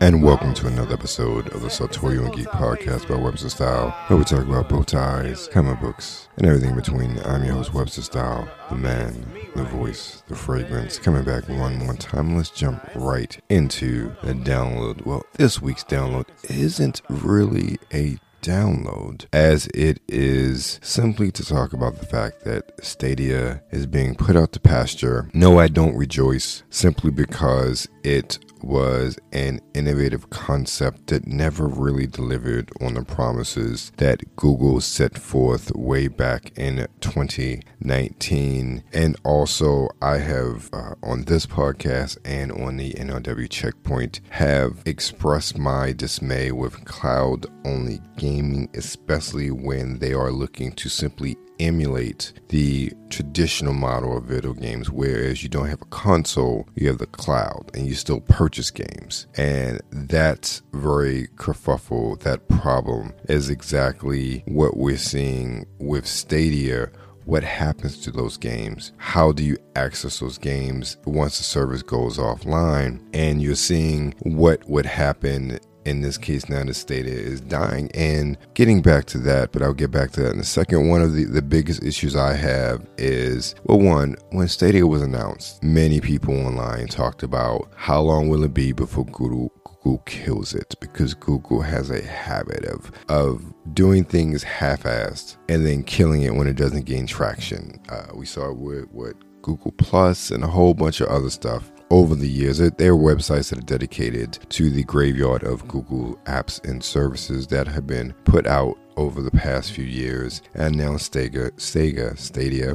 And welcome to another episode of the Sartorial and Geek Podcast by Webster Style, where we talk about bow ties, comic books, and everything in between. I'm your host, Webster Style, the man, the voice, the fragrance. Coming back one more time, let's jump right into the download. Well, this week's download isn't really a download, as it is simply to talk about the fact that Stadia is being put out to pasture. No, I don't rejoice simply because it was an innovative concept that never really delivered on the promises that Google set forth way back in 2019. And also, I have uh, on this podcast and on the NRW Checkpoint have expressed my dismay with cloud only gaming, especially when they are looking to simply emulate the traditional model of video games, whereas you don't have a console, you have the cloud, and you still purchase games. And that's very kerfuffle. That problem is exactly what we're seeing with Stadia what happens to those games? How do you access those games once the service goes offline? And you're seeing what would happen in this case now the Stadia is dying. And getting back to that but i'll get back to that in a second one of the, the biggest issues i have is well one when stadia was announced many people online talked about how long will it be before google Google kills it? Because Google has a habit of of doing things half-assed and then killing it when it doesn't gain traction. Uh, we saw it with what Google Plus and a whole bunch of other stuff over the years. There are websites that are dedicated to the graveyard of Google apps and services that have been put out over the past few years, and now Stadia, Stadia, Stadia,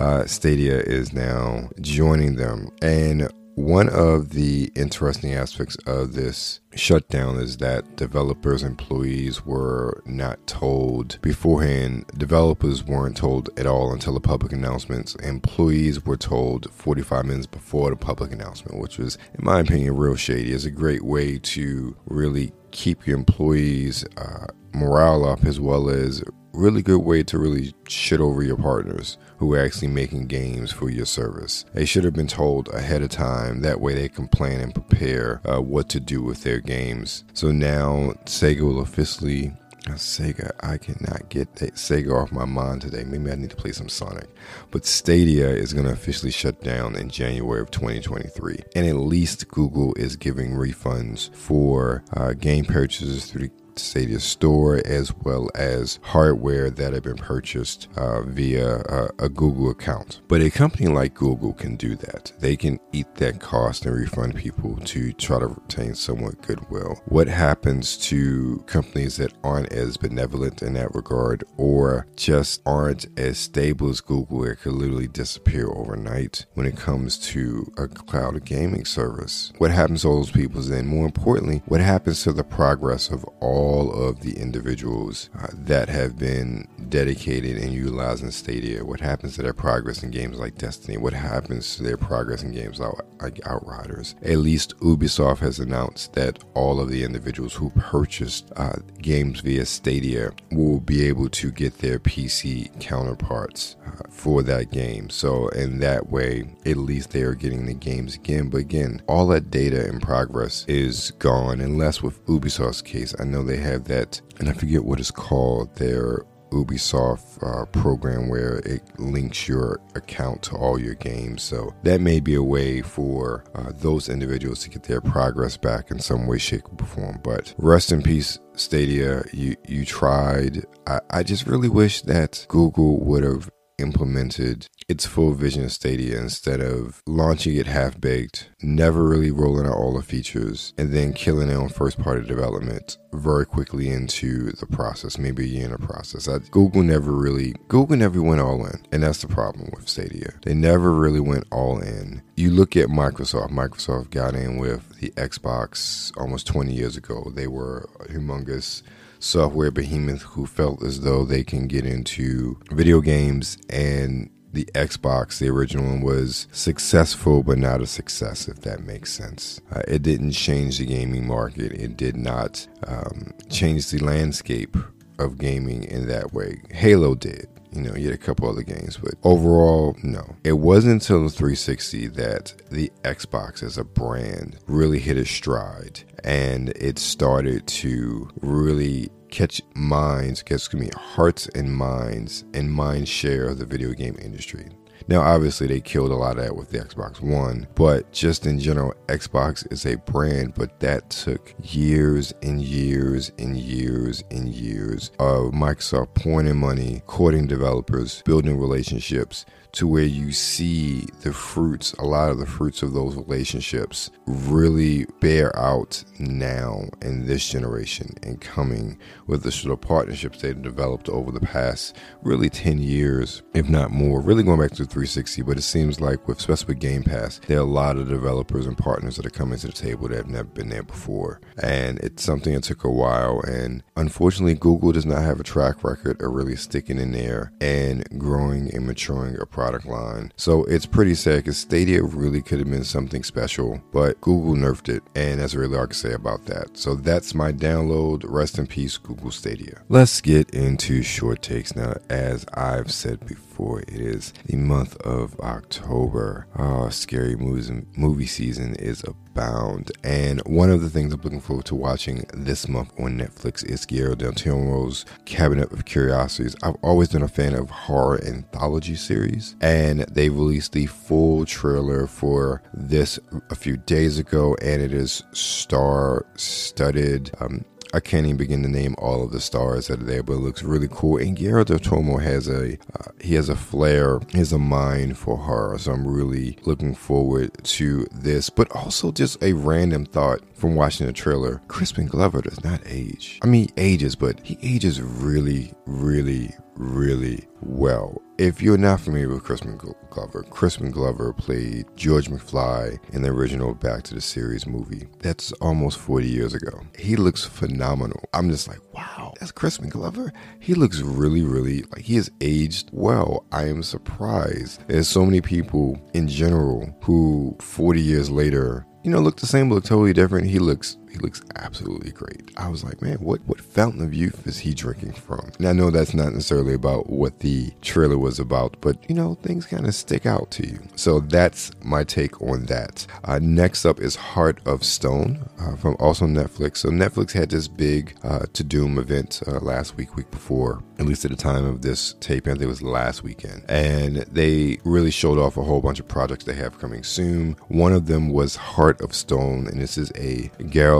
uh, Stadia is now joining them. And one of the interesting aspects of this shutdown is that developers employees were not told beforehand developers weren't told at all until the public announcements. Employees were told 45 minutes before the public announcement which was in my opinion real shady. It's a great way to really keep your employees uh, morale up as well as really good way to really shit over your partners who are actually making games for your service. They should have been told ahead of time. That way they can plan and prepare uh, what to do with their games. So now Sega will officially. Sega, I cannot get Sega off my mind today. Maybe I need to play some Sonic. But Stadia is going to officially shut down in January of 2023. And at least Google is giving refunds for uh, game purchases through the Stadia store as well as hardware that have been purchased uh, via uh, a Google account. But a company like Google can do that. They can eat that cost and refund people to try to retain somewhat goodwill. What happens to companies that aren't as benevolent in that regard or just aren't as stable as Google? It could literally disappear overnight when it comes to a cloud gaming service. What happens to those people then? More importantly, what happens to the progress of all all of the individuals uh, that have been dedicated and utilizing Stadia. What happens to their progress in games like Destiny? What happens to their progress in games like, Outriders? At least Ubisoft has announced that all of the individuals who purchased uh, games via Stadia will be able to get their PC counterparts uh, for that game. So, in that way, at least they are getting the games again. But again, all that data and progress is gone, unless with Ubisoft's case, I know they have that, and I forget what it's called, their Ubisoft uh, program where it links your account to all your games. So that may be a way for uh, those individuals to get their progress back in some way, shape, or form. But rest in peace, Stadia. You you tried. I, I just really wish that Google would have implemented its full vision of Stadia instead of launching it half baked, never really rolling out all the features, and then killing it on first party development very quickly into the process, maybe a year in the process. I, Google never really, Google never went all in, and that's the problem with Stadia. They never really went all in. You look at Microsoft, Microsoft got in with the Xbox almost 20 years ago. They were humongous software behemoth who felt as though they can get into video games and the Xbox, the original one, was successful, but not a success, if that makes sense. Uh, it didn't change the gaming market, it did not um, change the landscape of gaming in that way. Halo did. You know, you had a couple other games, but overall, no. It wasn't until the 360 that the Xbox as a brand really hit its stride and it started to really catch minds, catch me hearts and minds and mind share of the video game industry. Now, obviously, they killed a lot of that with the Xbox One, but just in general, Xbox is a brand, but that took years and years and years and years of Microsoft pouring in money, courting developers, building relationships, to where you see the fruits, a lot of the fruits of those relationships really bear out now in this generation and coming with the sort of partnerships they've developed over the past really 10 years, if not more, really going back to 360. But it seems like with especially with Game Pass, there are a lot of developers and partners that are coming to the table that have never been there before. And it's something that took a while. And unfortunately, Google does not have a track record of really sticking in there and growing and maturing a product line. So it's pretty sad because Stadia really could have been something special, but Google nerfed it, and that's really all I can say about that. So that's my download. Rest in peace, Google Stadia. Let's get into short takes now. As I've said before, it is the month of October. Oh, scary movies and movie season is abound. And one of the things I'm looking forward to watching this month on Netflix is Guillermo del Toro's Cabinet of Curiosities. I've always been a fan of horror anthology series, and they released the full trailer for this a few days ago, and it is star studded. Um, I can't even begin to name all of the stars that are there, but it looks really cool. And Guillermo del Toro has a uh, he has a flair, he has a mind for horror, so I'm really looking forward to this. But also just a random thought from watching the trailer: Crispin Glover does not age. I mean, ages, but he ages really, really, really well. If you're not familiar with Crispin Glover, Crispin Glover played George McFly in the original Back to the Series movie. That's almost 40 years ago. He looks phenomenal. I'm just like, wow, that's Crispin Glover. He looks really, really like he has aged well. I am surprised. There's so many people in general who 40 years later you know, look the same, look totally different. He looks he looks absolutely great. I was like, man, what what fountain of youth is he drinking from? And I know that's not necessarily about what the trailer was about, but you know, things kind of stick out to you. So that's my take on that. Uh, next up is Heart of Stone uh, from also Netflix. So Netflix had this big uh, Tudum event uh, last week, week before, at least at the time of this tape, I think it was last weekend, and they really showed off a whole bunch of projects they have coming soon. One of them was Heart of Stone, and this is a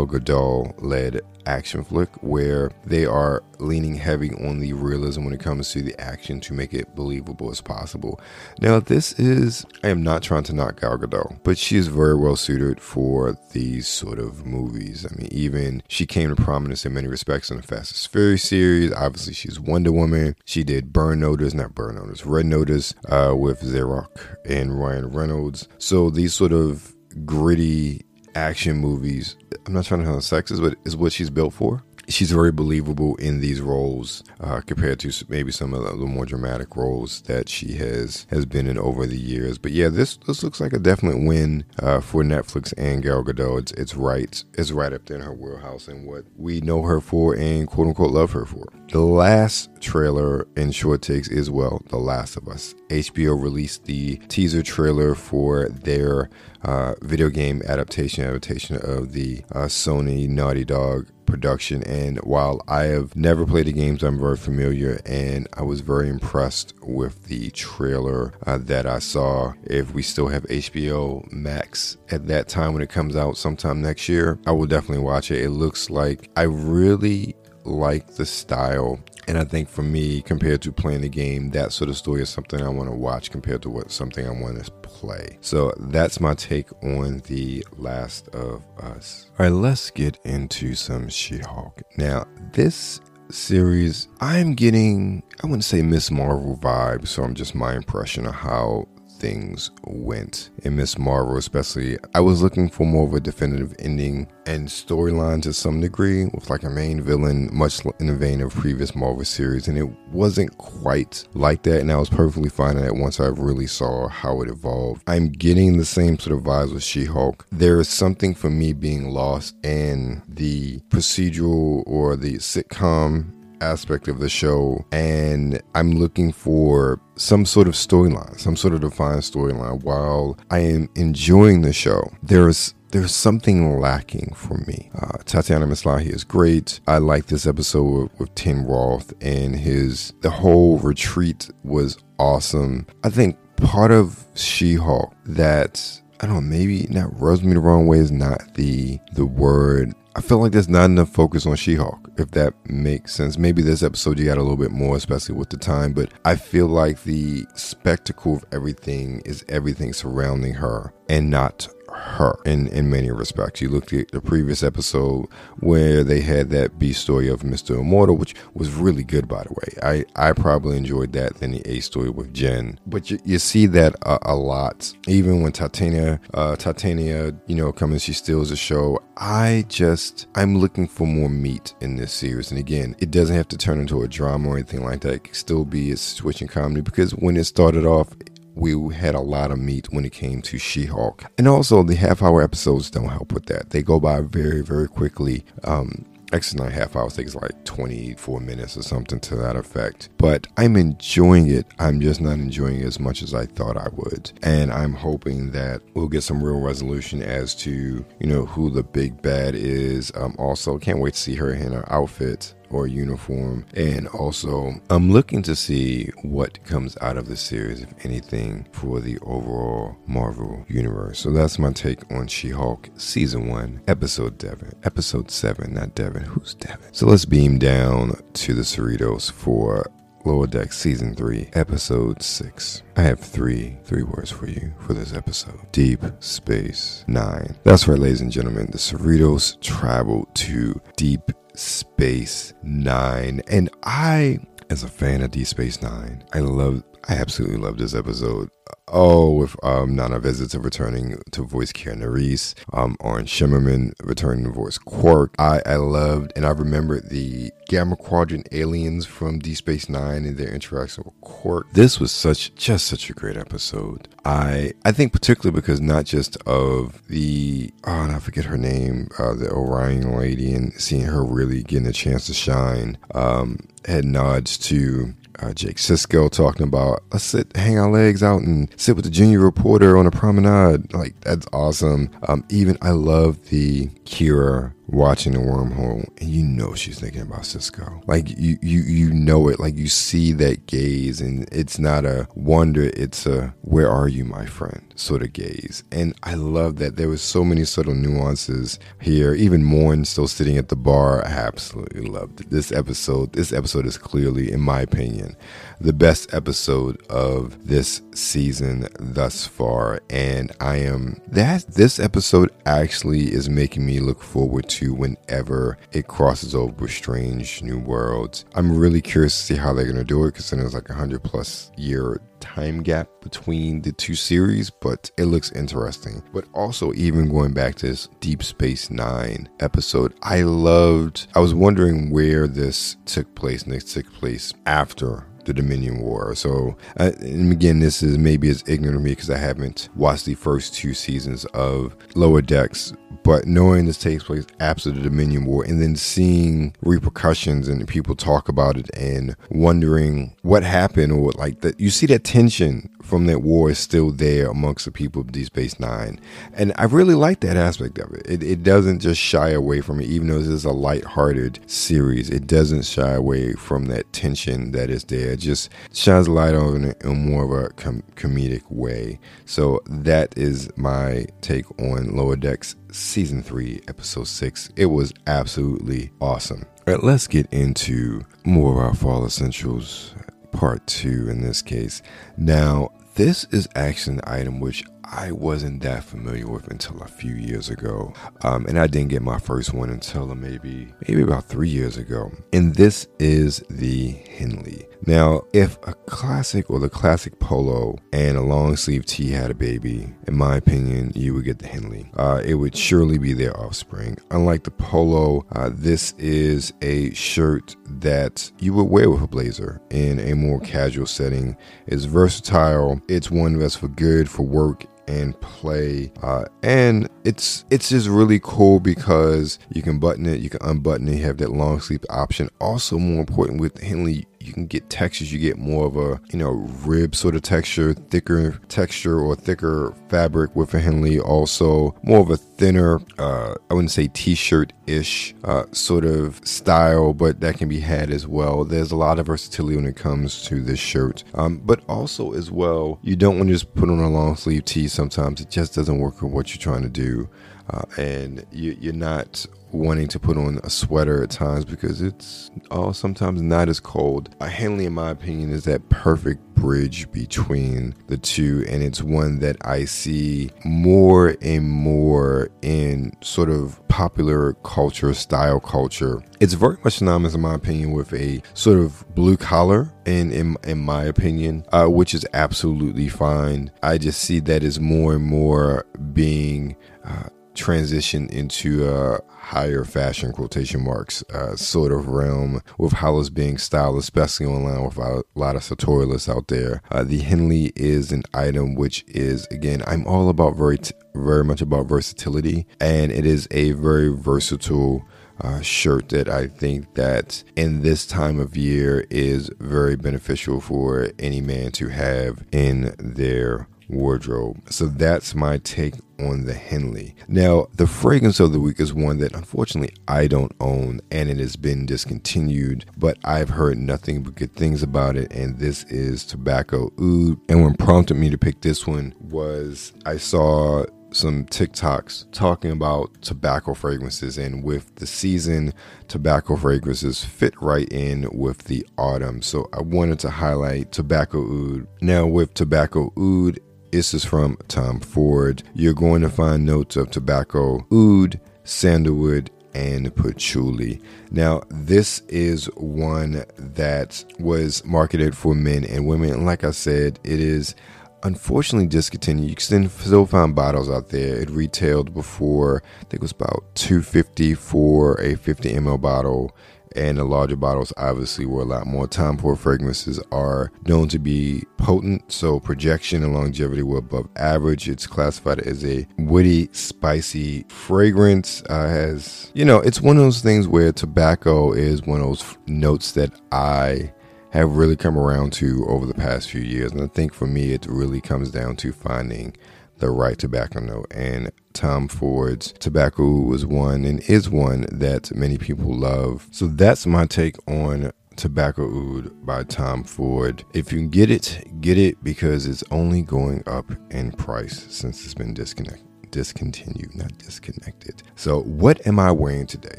Gal Gadot led action flick where they are leaning heavy on the realism when it comes to the action to make it believable as possible. Now, this is, I am not trying to knock Gal Gadot, but she is very well suited for these sort of movies. I mean, even she came to prominence in many respects in the Fast and Furious series. Obviously, she's Wonder Woman. She did Burn Notice, not Burn Notice, Red Notice uh, with Rock and Ryan Reynolds. So these sort of gritty action movies. I'm not trying to sound sexist, but is what she's built for. She's very believable in these roles uh, compared to maybe some of the more dramatic roles that she has has been in over the years. But yeah, this this looks like a definite win uh, for Netflix and Gal Gadot. It's it's right it's right up there in her wheelhouse and what we know her for and quote unquote love her for. The last trailer in short takes is well, The Last of Us. HBO released the teaser trailer for their uh, video game adaptation adaptation of the uh, Sony Naughty Dog production. And while I have never played the games, I'm very familiar and I was very impressed with the trailer uh, that I saw. If we still have HBO Max at that time when it comes out sometime next year, I will definitely watch it. It looks like I really like the style and I think for me, compared to playing the game, that sort of story is something I want to watch compared to what something I want to play. So that's my take on The Last of Us. All right, let's get into some She Hulk. Now, this series, I'm getting, I wouldn't say Miss Marvel vibes, so I'm just my impression of how things went in Miss Marvel, especially. I was looking for more of a definitive ending and storyline to some degree with like a main villain, much in the vein of previous Marvel series, and it wasn't quite like that. And I was perfectly fine in that once I really saw how it evolved. I'm getting the same sort of vibes with She Hulk. There is something for me being lost in the procedural or the sitcom aspect of the show, and I'm looking for some sort of storyline, some sort of defined storyline. While I am enjoying the show, there's there's something lacking for me. Uh, Tatiana Maslany is great. I like this episode with, with Tim Roth and his the whole retreat was awesome. I think part of She-Hulk that I don't know, maybe not rubs me the wrong way is not the the word. I feel like there's not enough focus on She-Hulk, if that makes sense. Maybe this episode you got a little bit more, especially with the time, but I feel like the spectacle of everything is everything surrounding her and not her in, in many respects. You looked at the previous episode where they had that B story of Mr. Immortal, which was really good, by the way. I, I probably enjoyed that than the A story with Jen. But you, you see that a, a, lot. Even when Titania, uh, Titania, you know, comes, she steals the show. I just, I'm looking for more meat in this series. And again, it doesn't have to turn into a drama or anything like that. It can still be a switching comedy because when it started off, we had a lot of meat when it came to She Hulk. And also, the half hour episodes don't help with that. They go by very, very quickly. Um, Actually, not half hour, I think it's like 24 minutes or something to that effect. But I'm enjoying it. I'm just not enjoying it as much as I thought I would. And I'm hoping that we'll get some real resolution as to, you know, who the big bad is. Um, also, can't wait to see her in her outfit or uniform. And also, I'm looking to see what comes out of the series, if anything, for the overall Marvel universe. So that's my take on She Hulk Season 1, Episode 7. Episode 7, not Devin. Who's Devin? So let's beam down to the Cerritos for Lower Deck Season 3, Episode 6. I have three, three words for you for this episode. Deep Space Nine. That's right, ladies and gentlemen. The Cerritos travel to Deep Space Nine. And I, as a fan of Deep Space Nine, I love, I absolutely love this episode. Oh, with um, Nana Visitor returning to voice Kira Nerys, um, Armin Shimerman returning to voice Quark. I, I loved and I remember the Gamma Quadrant aliens from Deep Space Nine and their interaction with Quark. This was such just such a great episode. I I think particularly because not just of the oh and I forget her name, uh, the Orion lady, and seeing her really getting a chance to shine. Um, had nods to uh, Jake Sisko talking about let's sit, hang our legs out and sit with the junior reporter on a promenade. Like that's awesome. Um, even I love the Kira watching the wormhole and you know she's thinking about Sisko. Like you you you know it. Like you see that gaze and it's not a wonder, it's a where are you, my friend? sort of gaze. And I love that there was so many subtle nuances here. Even Morn still sitting at the bar. I absolutely loved this episode. This episode is clearly, in my opinion, the best episode of this season thus far. And I am that this episode actually is making me look forward to whenever it crosses over with Strange New Worlds. I'm really curious to see how they're going to do it because then there's like a hundred plus year time gap between the two series, but it looks interesting. But also, even going back to this Deep Space Nine episode, I loved, I was wondering where this took place, and it took place after the Dominion War. So, uh, and again, this is maybe as ignorant of me because I haven't watched the first two seasons of Lower Decks. But knowing this takes place after the Dominion War and then seeing repercussions and people talk about it and wondering what happened or like that, you see that tension from that war is still there amongst the people of Deep Space Nine. And I really like that aspect of it. It, it doesn't just shy away from it, even though this is a light-hearted series. It doesn't shy away from that tension that is there. It just shines a light on it in more of a com- comedic way. So that is my take on Lower Decks Season 3, Episode 6. It was absolutely awesome. All right, let's get into more of our fall essentials part two in this case. Now, this is actually an item which I wasn't that familiar with until a few years ago, um, and I didn't get my first one until maybe maybe about three years ago. And this is the Henley. Now, if a classic or the classic polo and a long sleeve tee had a baby, in my opinion, you would get the Henley. Uh, it would surely be their offspring. Unlike the polo, uh, this is a shirt that you would wear with a blazer in a more casual setting. It's versatile. It's one that's for good for work and play. Uh, and it's it's just really cool because you can button it, you can unbutton it, you have that long sleeve option. Also, more important with Henley, you can get textures. You get more of a you know rib sort of texture, thicker texture or thicker fabric with a Henley. Also, more of a thinner, uh, I wouldn't say t-shirt ish uh, sort of style, but that can be had as well. There's a lot of versatility when it comes to this shirt, um, but also as well, you don't want to just put on a long sleeve tee. Sometimes it just doesn't work with what you're trying to do. Uh, and you, you're not wanting to put on a sweater at times because it's all sometimes not as cold. A Henley, in my opinion, is that perfect bridge between the two, and it's one that I see more and more in sort of popular culture, style culture. It's very much synonymous, in my opinion, with a sort of blue collar, in in, in my opinion, uh, which is absolutely fine. I just see that as more and more being. Uh, transition into a higher fashion quotation marks uh, sort of realm with how it's being styled, especially online with a lot of sartorialists out there. Uh, the Henley is an item which is again, I'm all about very t- very much about versatility, and it is a very versatile. Uh, shirt that I think that in this time of year is very beneficial for any man to have in their wardrobe. So that's my take on the Henley. Now, the fragrance of the week is one that unfortunately I don't own and it has been discontinued, but I've heard nothing but good things about it, and this is Tobacco Oud. And what prompted me to pick this one was I saw some TikToks talking about tobacco fragrances, and with the season, tobacco fragrances fit right in with the autumn. So I wanted to highlight Tobacco Oud. Now, with Tobacco Oud, this is from Tom Ford. You're going to find notes of tobacco, oud, sandalwood, and patchouli. Now, this is one that was marketed for men and women. And like I said, it is unfortunately discontinued. You can still find bottles out there. It retailed before, I think it was about 250 for a 50 ml bottle and the larger bottles obviously were a lot more. Tom Ford fragrances are known to be potent, so projection and longevity were above average. It's classified as a woody, spicy fragrance. Uh, has you know, it's one of those things where tobacco is one of those notes that I have really come around to over the past few years, and I think for me, it really comes down to finding the right tobacco note. And Tom Ford's tobacco was one and is one that many people love. So that's my take on Tobacco Oud by Tom Ford. If you can get it, get it because it's only going up in price since it's been disconnected discontinued, not disconnected. So, what am I wearing today?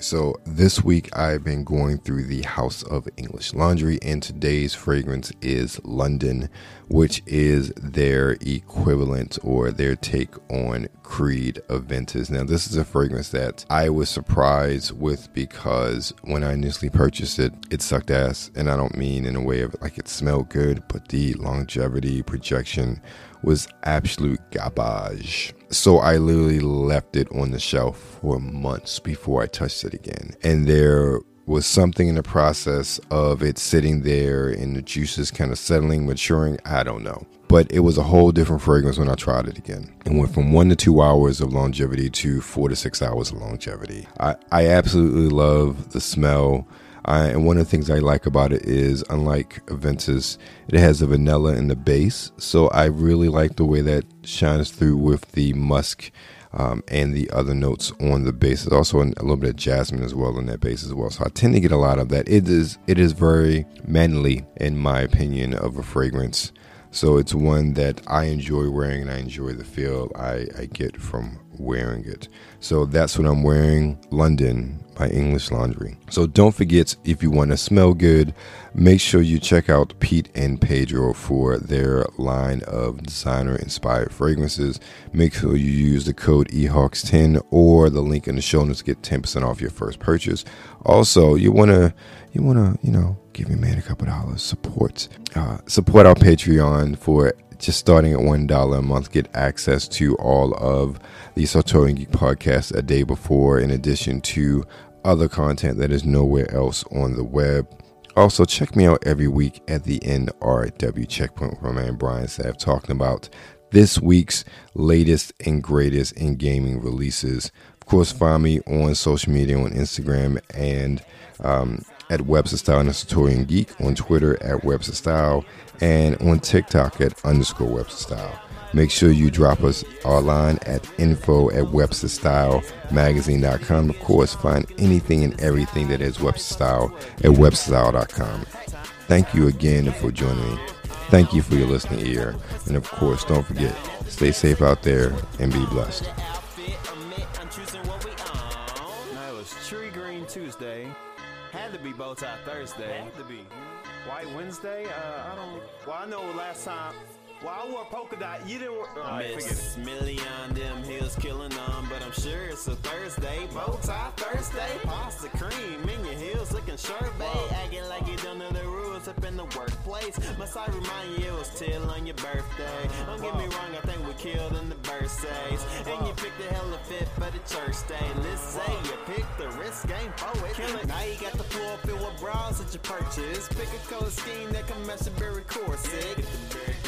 So, this week I've been going through the House of English Laundry, and today's fragrance is London, which is their equivalent or their take on Creed Aventus. Now, this is a fragrance that I was surprised with because when I initially purchased it, it sucked ass, and I don't mean in a way of like it smelled good, but the longevity projection was absolute garbage. So I literally left it on the shelf for months before I touched it again. And there was something in the process of it sitting there and the juices kind of settling, maturing. I don't know. But it was a whole different fragrance when I tried it again. It went from one to two hours of longevity to four to six hours of longevity. I, I absolutely love the smell. And one of the things I like about it is, unlike Aventus, it has a vanilla in the base. So I really like the way that shines through with the musk um, and the other notes on the base. There's also a little bit of jasmine as well in that base as well. So I tend to get a lot of that. It is it is very manly in my opinion of a fragrance. So it's one that I enjoy wearing and I enjoy the feel I, I get from wearing it. So that's what I'm wearing. London by English Laundry. So don't forget if you want to smell good, make sure you check out Pete and Pedro for their line of designer inspired fragrances. Make sure you use the code EHawkes10 or the link in the show notes to get 10% off your first purchase. Also, you want to you want to, you know, give your man a couple dollars support uh, support our Patreon for just starting at one dollar a month, get access to all of the Sartorial Geek podcast a day before, in addition to other content that is nowhere else on the web. Also, check me out every week at the NRW checkpoint with my man Brian Sav talking about this week's latest and greatest in gaming releases. Of course, find me on social media on Instagram and um, at Webster Style and Sartorial Geek, on Twitter at Webster Style, and on TikTok at underscore Webster Style. Make sure you drop us our line at info at websterstylemagazine.com. Of course, find anything and everything that is Webster Style at websterstyle.com. Thank you again for joining me. Thank you for your listening ear. And of course, don't forget, stay safe out there and be blessed. Bow tie Thursday. Had to be. White Wednesday? Uh, I don't. Well, I know last time. Well, I wore polka dot. You didn't wear. It. Miss Millie on them hills killing them, but I'm sure it's a Thursday. Bow tie Thursday, pasta cream in your heels looking sharp, babe. Acting like you don't know the rules up in the workplace. Must I remind you it was till on your birthday? Don't get me wrong, I think we killed in the birthdays. And you picked the hella fit for the church day. Let's say you picked the risk game for it. Now you got the floor filled with bras that you purchased. Pick a color scheme that can match your berry corset. Get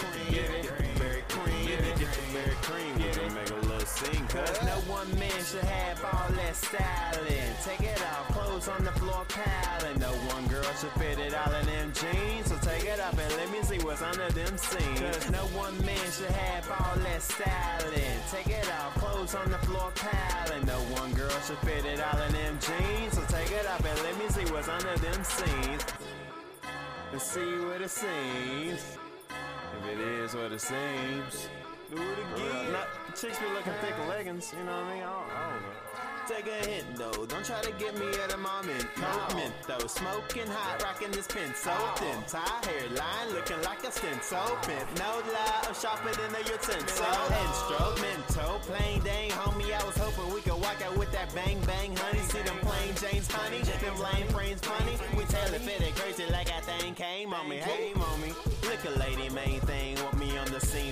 should have all that styling. Take it off, clothes on the floor piling. No one girl should fit it all in them jeans. So take it up and let me see what's under them seams. Cause no one man should have all that styling. Take it off, clothes on the floor piling. No one girl should fit it all in them jeans. So take it up and let me see what's under them seams. Let's see what it seems. If it is what it seems. Do it again. Chicks be looking thick leggings. You know what I mean? I don't, I don't know. Take a hint though, don't try to get me at a moment. Mint though, smoking hot, rocking this pin so thin. Tie hairline, looking like a stent so pimp. No lie, I'm sharper than a utensil. Instrumental, plain dang, homie. I was hoping we could walk out with that bang bang, honey. See them plain James, honey. Them lame frames, funny. We tell it fit it crazy like that thing came on me. Hey, mommy, look a lady, main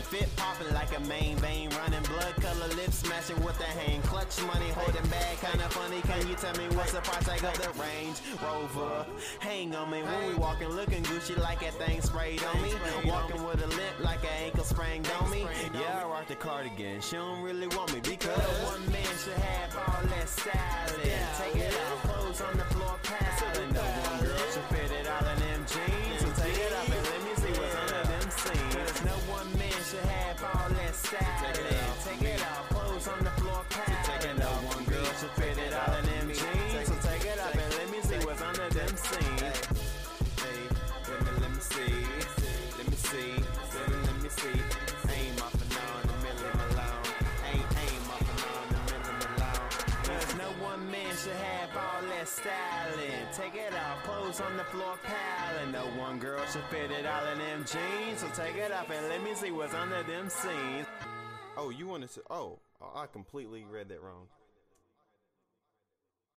fit popping like a main vein, running blood color lips, smashing with the hand, clutch money, holding back. Kinda funny, can you tell me what's the price tag of the Range Rover? Hang on me when we walking, looking Gucci like that thing sprayed on me. Walking with a limp like an ankle sprained on me. Yeah, I rock the cardigan. She don't really want me because one man should have all that styling. Take it off, clothes on the floor, piling. Styling. Take it off, clothes on the floor piling. No one girl should fit it all in them jeans. So take it off and let me see what's under them seams. Oh, you wanted to. Oh, I completely read that wrong.